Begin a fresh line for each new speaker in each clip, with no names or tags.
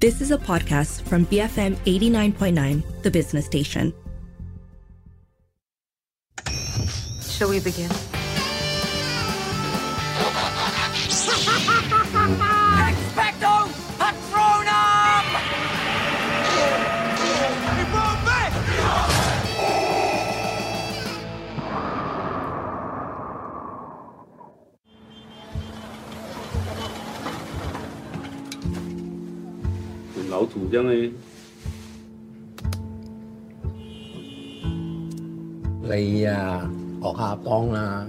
This is a podcast from BFM 89.9, the business station.
Shall we begin?
你啊，學下幫啦，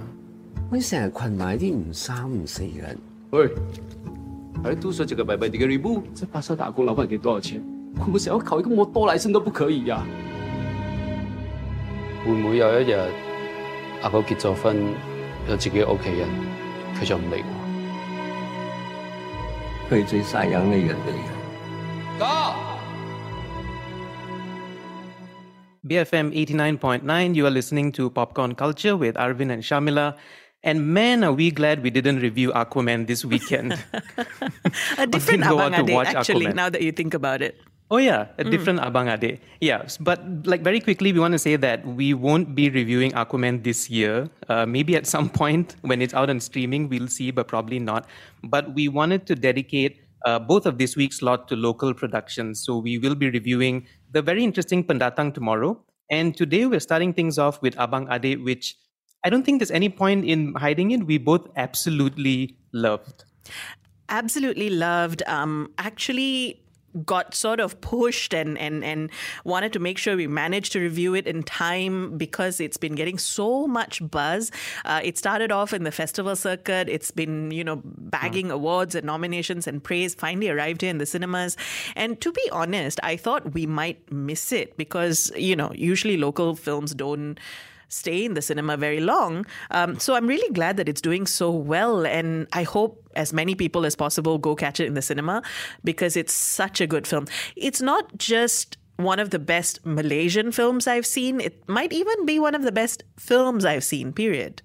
你成日困埋啲唔三唔四嘅人。
喂，还多说几个白白的个礼物，这巴萨打工老板给多少钱？我们想要考一个摩多來生都不可以呀、會唔會有一日阿哥結咗婚，有自己屋企人，佢就唔理我？
佢最晒養嘅人嚟嘅。
BFM 89.9, you are listening to Popcorn Culture with Arvin and Shamila. And man, are we glad we didn't review Aquaman this weekend.
A different
didn't go out
Abang
Adik,
actually,
Aquaman.
now that you think about it.
Oh yeah, a different Abang Adik. Yeah, but like very quickly, we want to say that we won't be reviewing Aquaman this year. Uh, maybe at some point when it's out on streaming, we'll see, but probably not. But we wanted to dedicate uh, both of this week's slot to local productions. So we will be reviewing the very interesting Pendatang tomorrow. And today we're starting things off with Abang Adik, which I don't think there's any point in hiding it. We both absolutely loved.
Absolutely loved. Um, actually got sort of pushed and, and and wanted to make sure we managed to review it in time because it's been getting so much buzz. Uh, it started off in the festival circuit. It's been you know bagging awards and nominations and praise. Finally arrived here in the cinemas. And to be honest, I thought we might miss it because you know usually local films don't stay in the cinema very long. Um, so I'm really glad that it's doing so well, and I hope as many people as possible go catch it in the cinema because it's such a good film. It's not just one of the best Malaysian films I've seen. It might even be one of the best films I've seen. Period.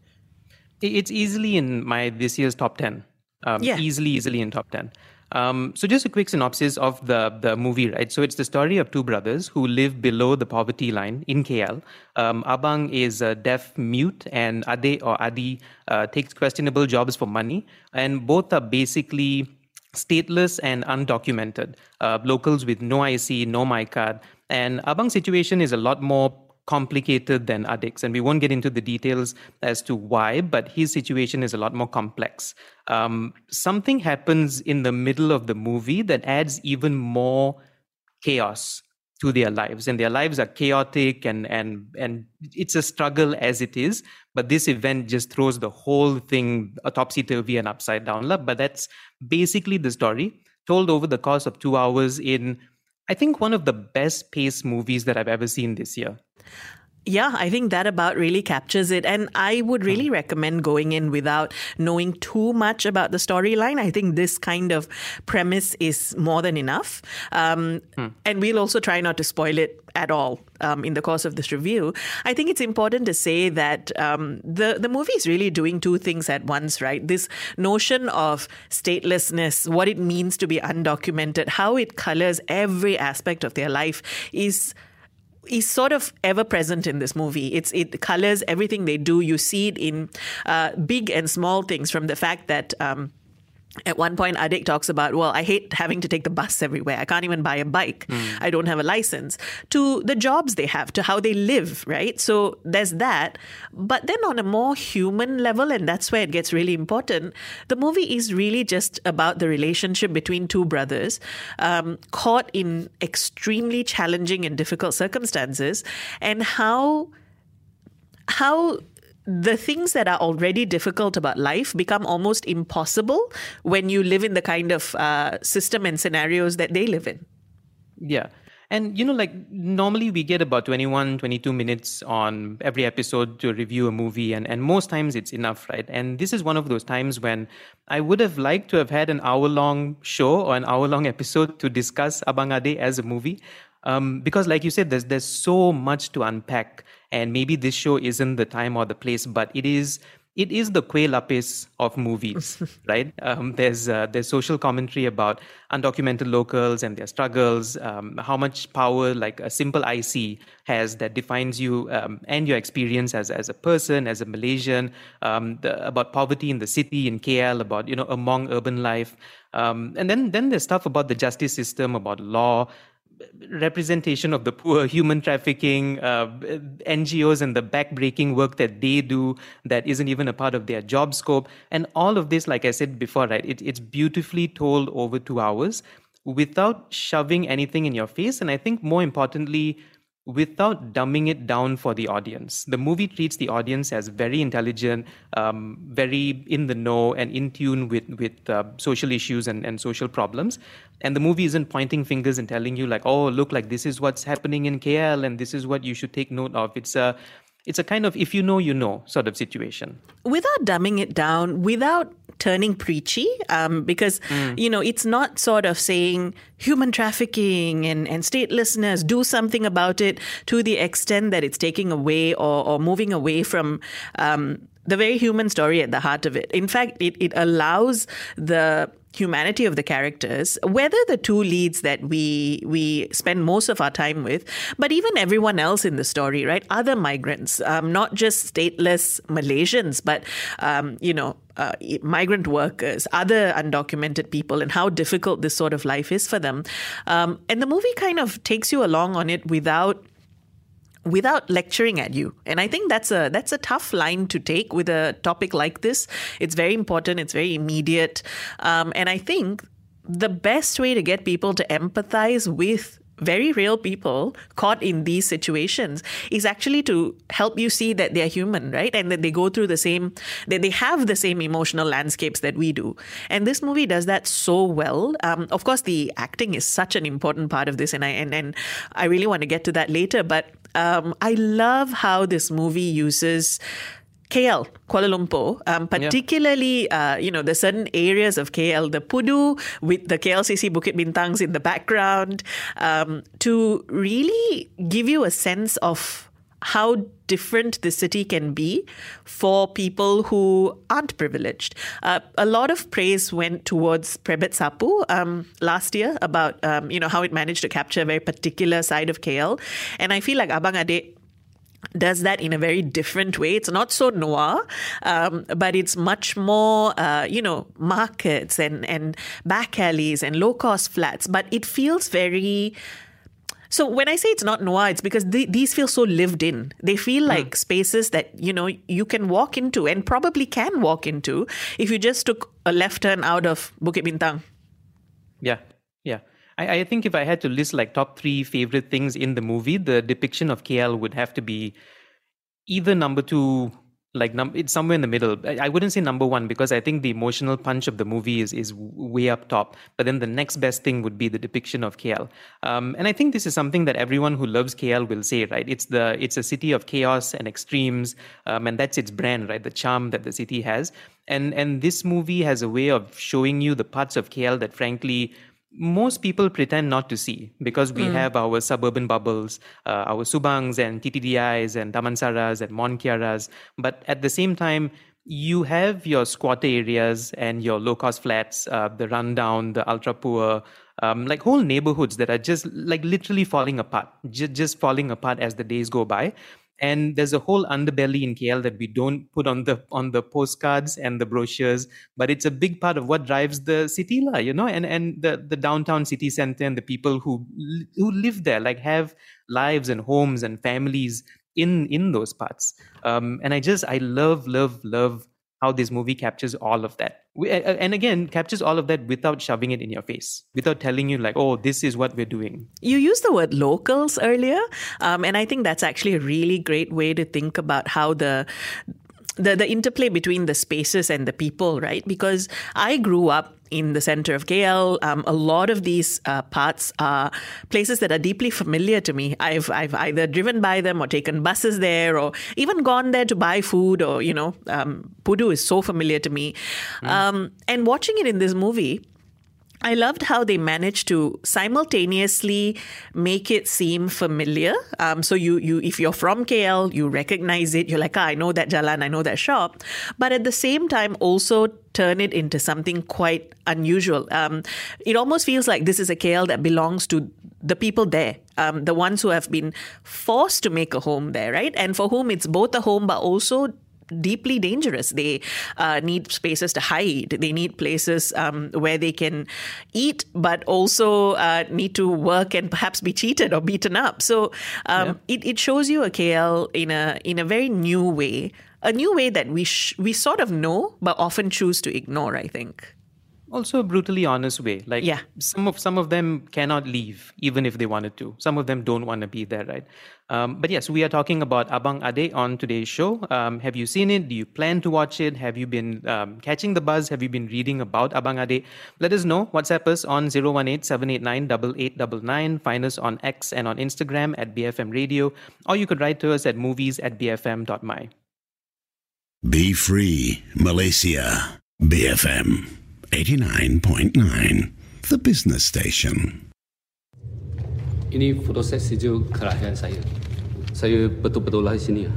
It's easily in my this year's top ten. Um,
Yeah.
Easily, easily in top ten. Um, so just a quick synopsis of the the movie, right? So it's the story of two brothers who live below the poverty line in KL. Um, Abang is uh, deaf mute, and Ade or Adi uh, takes questionable jobs for money, and both are basically stateless and undocumented. Uh, locals with no IC, no my card, and Abang's situation is a lot more complicated than Adik's. And we won't get into the details as to why, but his situation is a lot more complex. Um, something happens in the middle of the movie that adds even more chaos to their lives and their lives are chaotic and and and it's a struggle as it is but this event just throws the whole thing topsy-turvy and upside down but that's basically the story told over the course of two hours in i think one of the best paced movies that i've ever seen this year
Yeah, I think that about really captures it. And I would really recommend going in without knowing too much about the storyline. I think this kind of premise is more than enough. Um, And we'll also try not to spoil it at all um, in the course of this review. I think it's important to say that um, the, the movie is really doing two things at once, right? This notion of statelessness, what it means to be undocumented, how it colors every aspect of their life is is sort of ever present in this movie. It's it colors everything they do. You see it in uh, big and small things, from the fact that. Um, at one point, Adik talks about, well, I hate having to take the bus everywhere. I can't even buy a bike. I don't have a license. To the jobs they have, to how they live, right? So there's that. But then on a more human level, and that's where it gets really important, the movie is really just about the relationship between two brothers um, caught in extremely challenging and difficult circumstances and how how the things that are already difficult about life become almost impossible when you live in the kind of uh, system and scenarios that they live in.
Yeah. And, you know, like normally we get about 21, 22 minutes on every episode to review a movie, and, and most times it's enough, right? And this is one of those times when I would have liked to have had an hour long show or an hour long episode to discuss Abang Adik as a movie. Um, because, like you said, there's, there's so much to unpack, and maybe this show isn't the time or the place, but it is it is the Kueh Lapis of movies, right? Um, there's uh, there's social commentary about undocumented locals and their struggles, um, how much power like a simple IC has that defines you um, and your experience as as a person, as a Malaysian, um, the, about poverty in the city in KL, about you know among urban life, um, and then then there's stuff about the justice system, about law, representation of the poor, human trafficking, uh, NGOs, and the backbreaking work that they do that isn't even a part of their job scope. And all of this, like I said before, right, it, it's beautifully told over two hours without shoving anything in your face. And I think more importantly, without dumbing it down for the audience. The movie treats the audience as very intelligent, um, very in the know, and in tune with with uh, social issues and, and social problems. And the movie isn't pointing fingers and telling you like, oh, look, like this is what's happening in KL, and this is what you should take note of. It's a it's a kind of if you know you know sort of situation
without dumbing it down without turning preachy um, because mm. you know it's not sort of saying human trafficking and, and statelessness do something about it to the extent that it's taking away or, or moving away from um, the very human story at the heart of it in fact it, it allows the humanity of the characters, whether the two leads that we we spend most of our time with, but even everyone else in the story, right? Other migrants, um, not just stateless Malaysians, but um, you know. Uh, migrant workers, other undocumented people, and how difficult this sort of life is for them. Um, and the movie kind of takes you along on it without without lecturing at you and i think that's a that's a tough line to take with a topic like this it's very important it's very immediate um, and i think the best way to get people to empathize with very real people caught in these situations is actually to help you see that they're human, right? And that they go through the same, that they have the same emotional landscapes that we do. And this movie does that so well. Um, of course, the acting is such an important part of this, and I and, and I really want to get to that later. But um, I love how this movie uses KL, Kuala Lumpur, um, particularly, yeah. uh, you know, the certain areas of KL, the Pudu with the KLCC Bukit Bintangs in the background, um, to really give you a sense of how different the city can be for people who aren't privileged. Uh, a lot of praise went towards Prebet Sapu um, last year about um, you know how it managed to capture a very particular side of KL, and I feel like Abang Adik does that in a very different way. It's not so noir, um, but it's much more, uh, you know, markets and, and back alleys and low cost flats. But it feels very so when I say it's not noir, it's because these feel so lived in. They feel hmm. like mm. spaces that you know you can walk into and probably can walk into if you just took a left turn out of Bukit Bintang.
Yeah, yeah. I, I think if I had to list like top three favorite things in the movie, the depiction of KL would have to be either number two like num- it's somewhere in the middle. I, wouldn't say number one because I think the emotional punch of the movie is is way up top. But then the next best thing would be the depiction of KL. Um, and I think this is something that everyone who loves KL will say, right? It's the it's a city of chaos and extremes, um, and that's its brand, right? The charm that the city has. And and this movie has a way of showing you the parts of KL that, frankly, most people pretend not to see because we mm. have our suburban bubbles, uh, our Subangs and TTDIs and Damansaras and Mont Kiaras. But at the same time, you have your squatter areas and your low cost flats, uh, the rundown, the ultra poor, um, like whole neighborhoods that are just like literally falling apart, j- just falling apart as the days go by and there's a whole underbelly in KL that we don't put on the on the postcards and the brochures, but it's a big part of what drives the city, la, you know, and and the the downtown city center and the people who who live there, like have lives and homes and families in in those parts. Um, and I just I love love love how this movie captures all of that. And again, captures all of that without shoving it in your face, without telling you, like, oh, this is what we're doing.
You used the word locals earlier. Um, and I think that's actually a really great way to think about how the the, the interplay between the spaces and the people, right? Because I grew up in the center of KL. Um, a lot of these uh, parts are places that are deeply familiar to me. I've I've either driven by them or taken buses there, or even gone there to buy food. Or you know, um, Pudu is so familiar to me. Mm. Um, and watching it in this movie. I loved how they managed to simultaneously make it seem familiar. Um, so you you if you're from KL, you recognize it. You're like, ah, I know that jalan, I know that shop. But at the same time, also turn it into something quite unusual. Um, it almost feels like this is a KL that belongs to the people there, um, the ones who have been forced to make a home there, right? And for whom it's both a home but also deeply dangerous. They uh, need spaces to hide. They need places um, where they can eat, but also uh, need to work and perhaps be cheated or beaten up. So um, yeah. it, it shows you a KL in a in a very new way, a new way that we sh- we sort of know, but often choose to ignore. I think
also a brutally honest way. Like
yeah.
some of some of them cannot leave even if they wanted to. Some of them don't want to be there right? Um, but yes we are talking about abang adik on today's show. Um, have you seen it? Do you plan to watch it? Have you been um, catching the buzz? Have you been reading about abang adik? Let us know. Whatsapp us on 018-789-8899 find us on x and on instagram at bfm radio. Or you could write to us at movies at bfm.my
be free malaysia bfm 89.9, the business station.
Ini foto sesi juga kelahiran saya. Saya betul-betul lahir sini.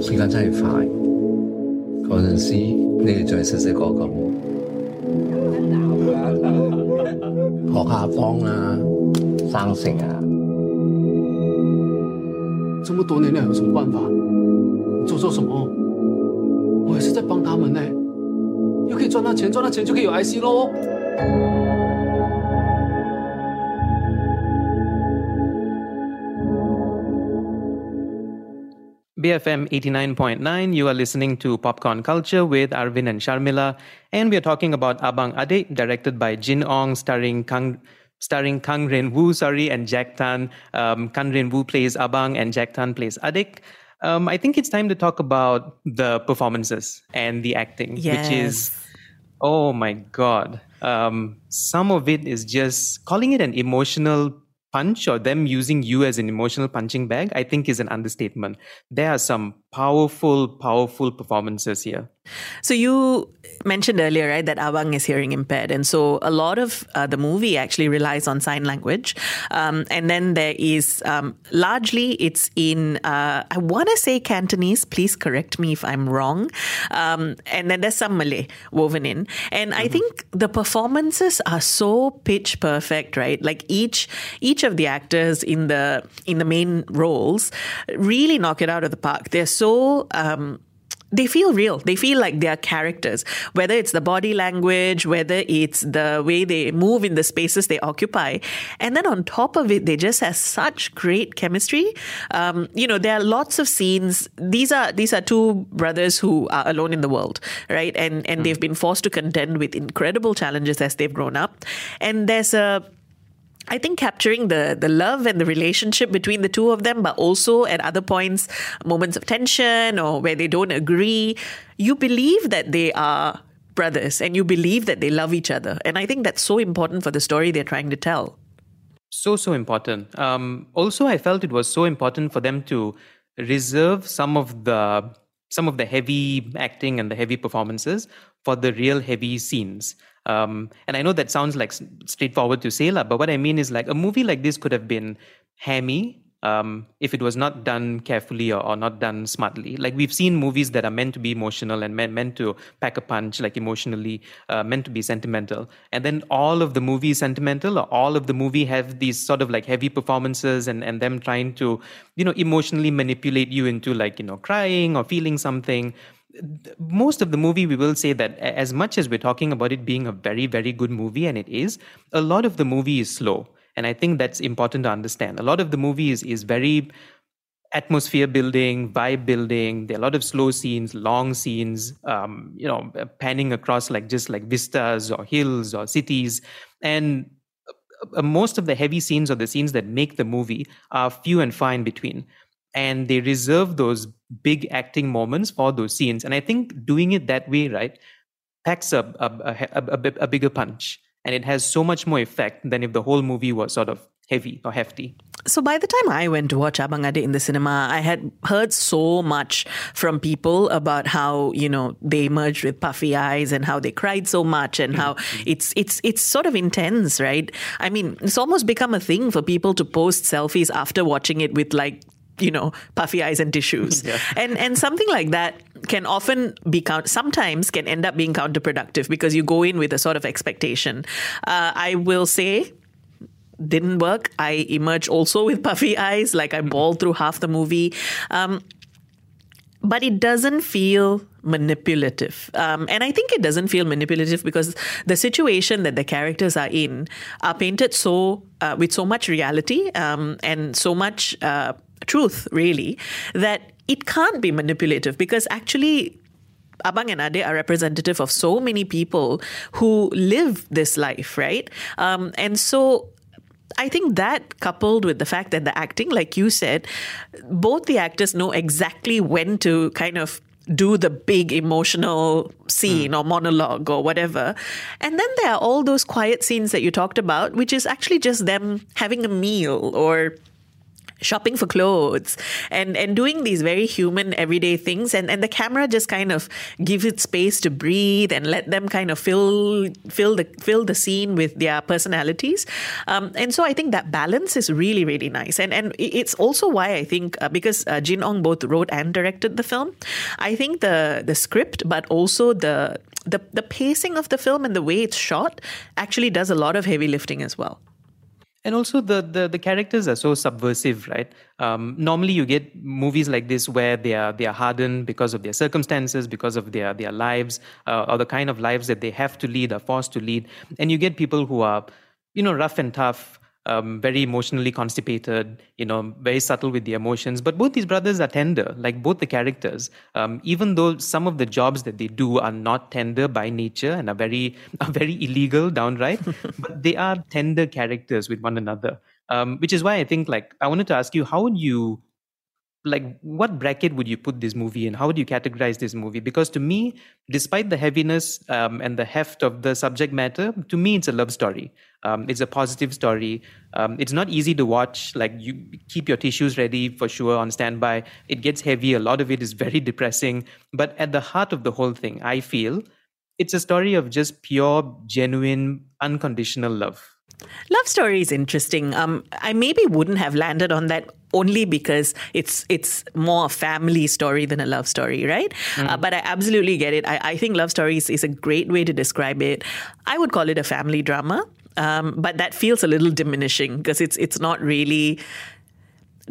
時間真係快，嗰陣時你哋仲係細細個咁，學下方啊，生性啊。
這麼多年來有什麼辦法？做做什麼？门呢，又可以赚到钱，赚到钱就可以有 IC 喽。
BFM 89.9, you are listening to Popcorn Culture with Arvin and Sharmila, and we are talking about Abang Adik, directed by Jin Ong, starring Kang starring Kang Ren Wu, sorry, and Jack Tan. Um, Kang Ren Wu plays Abang and Jack Tan plays Adik. Um, I think it's time to talk about the performances and the acting,
yes.
which is, oh my God. Um, some of it is just calling it an emotional punch or them using you as an emotional punching bag, I think is an understatement. There are some powerful, powerful performances here.
So you mentioned earlier, right, that Abang is hearing impaired, and so a lot of uh, the movie actually relies on sign language, um, and then there is um, largely it's in uh, I want to say Cantonese. Please correct me if I'm wrong, um, and then there's some Malay woven in, and mm-hmm. I think the performances are so pitch perfect, right? Like each each of the actors in the in the main roles really knock it out of the park. They're so um, they feel real. They feel like they are characters, whether it's the body language, whether it's the way they move in the spaces they occupy. And then on top of it, they just have such great chemistry. Um, you know, there are lots of scenes. These are these are two brothers who are alone in the world, right? And and mm. they've been forced to contend with incredible challenges as they've grown up. And there's a I think capturing the the love and the relationship between the two of them, but also at other points, moments of tension or where they don't agree, you believe that they are brothers and you believe that they love each other. And I think that's so important for the story they're trying to tell.
So so important. Um, also, I felt it was so important for them to reserve some of the some of the heavy acting and the heavy performances for the real heavy scenes. Um, and I know that sounds like straightforward to say, but what I mean is like a movie like this could have been hammy um, if it was not done carefully or, or, not done smartly. Like we've seen movies that are meant to be emotional and meant, meant to pack a punch, like emotionally, uh, meant to be sentimental. And then all of the movie is sentimental or all of the movie have these sort of like heavy performances and, and them trying to, you know, emotionally manipulate you into like, you know, crying or feeling something most of the movie we will say that as much as we're talking about it being a very very good movie and it is a lot of the movie is slow. And i think that's important to understand. A lot of the movie is, is very atmosphere building vibe building. There are a lot of slow scenes long scenes um, you know panning across like just like vistas or hills or cities. And uh, most of the heavy scenes or the scenes that make the movie are few and far in between and they reserve those big acting moments for those scenes. And I think doing it that way, right, packs a, a, a, a, a bigger punch. And it has so much more effect than if the whole movie was sort of heavy or hefty.
so by the time I went to watch Abang Adik in the cinema, I had heard so much from people about how you know they emerged with puffy eyes and how they cried so much and how mm-hmm. it's it's it's sort of intense, right? I mean, it's almost become a thing for people to post selfies after watching it with like you know puffy eyes and tissues. And and something like that can often be count sometimes can end up being counterproductive because you go in with a sort of expectation. Uh, i will say didn't work. I emerged also with puffy eyes like i bawled through half the movie. Um, but it doesn't feel manipulative. Um, and I think it doesn't feel manipulative because the situation that the characters are in are painted so uh, with so much reality um, and so much uh, truth, really, that it can't be manipulative because actually. Abang and Adik are representative of so many people who live this life, right? Um, and so I think that coupled with the fact that the acting, like you said, both the actors know exactly when to kind of do the big emotional scene or monologue or whatever. And then there are all those quiet scenes that you talked about, which is actually just them having a meal or shopping for clothes and and doing these very human everyday things. And and the camera just kind of gives it space to breathe and let them kind of fill fill the fill the scene with their personalities. Um, and so I think that balance is really really nice. And and it's also why I think uh, because uh, Jin Ong both wrote and directed the film I think the the script but also the the the pacing of the film and the way it's shot actually does a lot of heavy lifting as well
and also the, the the characters are so subversive right? Um, normally you get movies like this where they are they are hardened because of their circumstances because of their their lives uh, or the kind of lives that they have to lead are forced to lead. And you get people who are you know rough and tough um, very emotionally constipated, you know, very subtle with the emotions. But both these brothers are tender, like both the characters. Um, even though some of the jobs that they do are not tender by nature and are very are very illegal downright, but they are tender characters with one another. Um, which is why I think, like, I wanted to ask you, how would you like what bracket would you put this movie in? How would you categorize this movie? Because to me despite the heaviness um, and the heft of the subject matter to me it's a love story. Um, it's a positive story. Um, it's not easy to watch. Like you keep your tissues ready for sure on standby. It gets heavy. A lot of it is very depressing. But at the heart of the whole thing i feel it's a story of just pure genuine unconditional love
Love story is interesting. Um, I maybe wouldn't have landed on that only because it's it's more a family story than a love story, right? Uh, but I absolutely get it. I, I think love stories is a great way to describe it. I would call it a family drama, um, but that feels a little diminishing because it's it's not really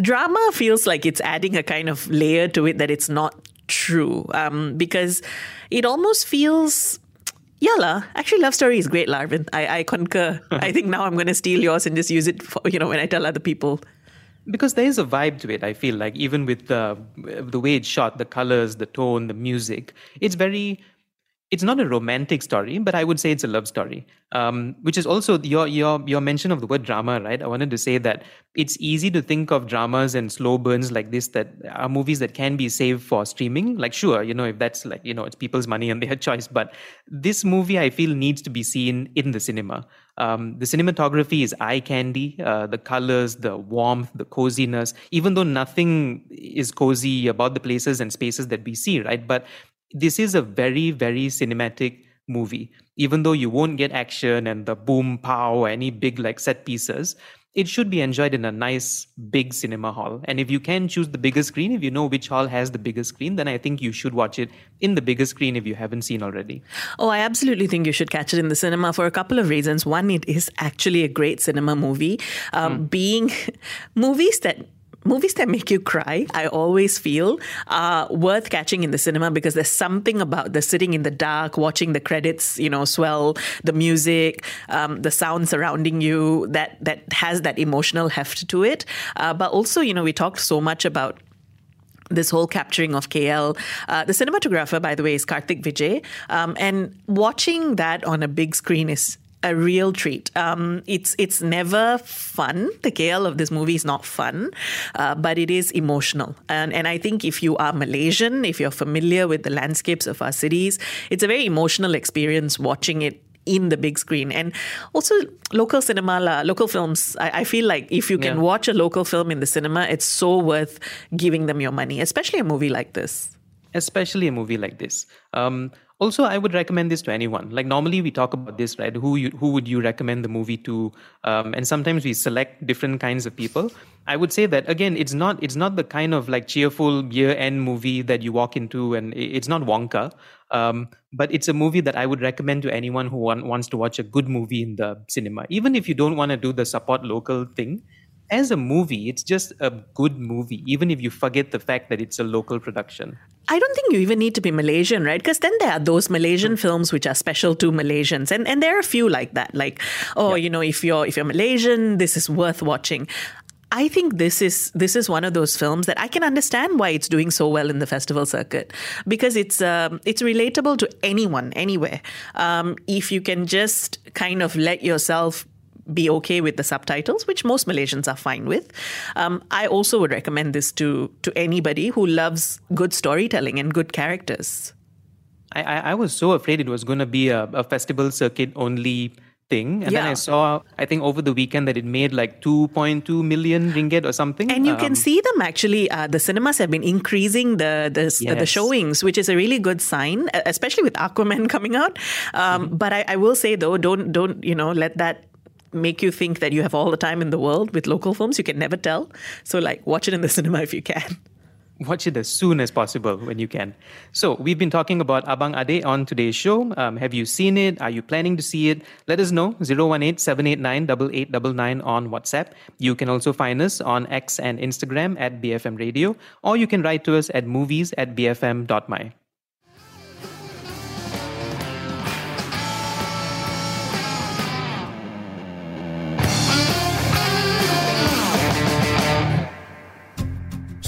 drama. Feels like it's adding a kind of layer to it that it's not true um, because it almost feels yeah, la. Actually, love story is great, Larvin. I, I concur. I think now I'm going to steal yours and just use it for, you know, when I tell other people.
Because there is a vibe to it, I feel like, even with the, the way it's shot, the colors, the tone, the music. It's very it's not a romantic story, but I would say it's a love story. Um, which is also your your your mention of the word drama, right? I wanted to say that it's easy to think of dramas and slow burns like this that are movies that can be saved for streaming. Like, sure, you know, if that's like you know, it's people's money and their choice, but this movie I feel needs to be seen in the cinema. Um, the cinematography is eye candy. Uh, the colors, the warmth, the coziness. Even though nothing is cozy about the places and spaces that we see, right? But this is a very very cinematic movie even though you won't get action and the boom pow or any big like set pieces it should be enjoyed in a nice big cinema hall and if you can choose the bigger screen if you know which hall has the bigger screen then i think you should watch it in the bigger screen if you haven't seen already
Oh, I absolutely think you should catch it in the cinema for a couple of reasons. One, it is actually a great cinema movie. Um, Being movies that movies that make you cry, I always feel are worth catching in the cinema because there's something about the sitting in the dark, watching the credits, you know, swell, the music, um, the sound surrounding you that that has that emotional heft to it. Uh, but also, you know, we talked so much about this whole capturing of KL. Uh, the cinematographer, by the way, is Karthik Vijay. Um, and watching that on a big screen is a real treat. Um, it's it's never fun. The KL of this movie is not fun, uh, but it is emotional. And and I think if you are Malaysian, if you're familiar with the landscapes of our cities, it's a very emotional experience watching it in the big screen. And also local cinema, la, local films. I, I feel like if you can
Yeah.
watch a local film in the cinema, it's so worth giving them your money, especially a movie like this.
especially a movie like this. Um, also, I would recommend this to anyone. Like normally we talk about this, right? Who you, who would you recommend the movie to? Um, and sometimes we select different kinds of people. I would say that again, it's not it's not the kind of like cheerful year end movie that you walk into, and it's not Wonka. Um, but it's a movie that I would recommend to anyone who want, wants to watch a good movie in the cinema, even if you don't want to do the support local thing as a movie, it's just a good movie, even if you forget the fact that it's a local production.
I don't think you even need to be Malaysian, right? Because then there are those Malaysian films which are special to Malaysians, and and there are a few like that. Like, oh, you know, if you're if you're Malaysian, this is worth watching. I think this is this is one of those films that I can understand why it's doing so well in the festival circuit because it's um, it's relatable to anyone anywhere. Um, if you can just kind of let yourself be okay with the subtitles, which most Malaysians are fine with. Um, I also would recommend this to to anybody who loves good storytelling and good characters.
I, I, I was so afraid it was going to be a, a festival circuit only thing. And then I saw, I think over the weekend that it made like 2.2 million ringgit or something.
And you can
Um,
see them actually. Uh, the cinemas have been increasing the the, the the showings, which is a really good sign, especially with Aquaman coming out. Um, But I, I will say though, don't don't you know let that make you think that you have all the time in the world with local films. You can never tell. So like, watch it in the cinema if you can.
watch it as soon as possible when you can. So, we've been talking about Abang Adik on today's show. Um, have you seen it? Are you planning to see it? Let us know 018 789 8899 on WhatsApp. You can also find us on X and Instagram at BFM Radio, or you can write to us at movies at bfm.my.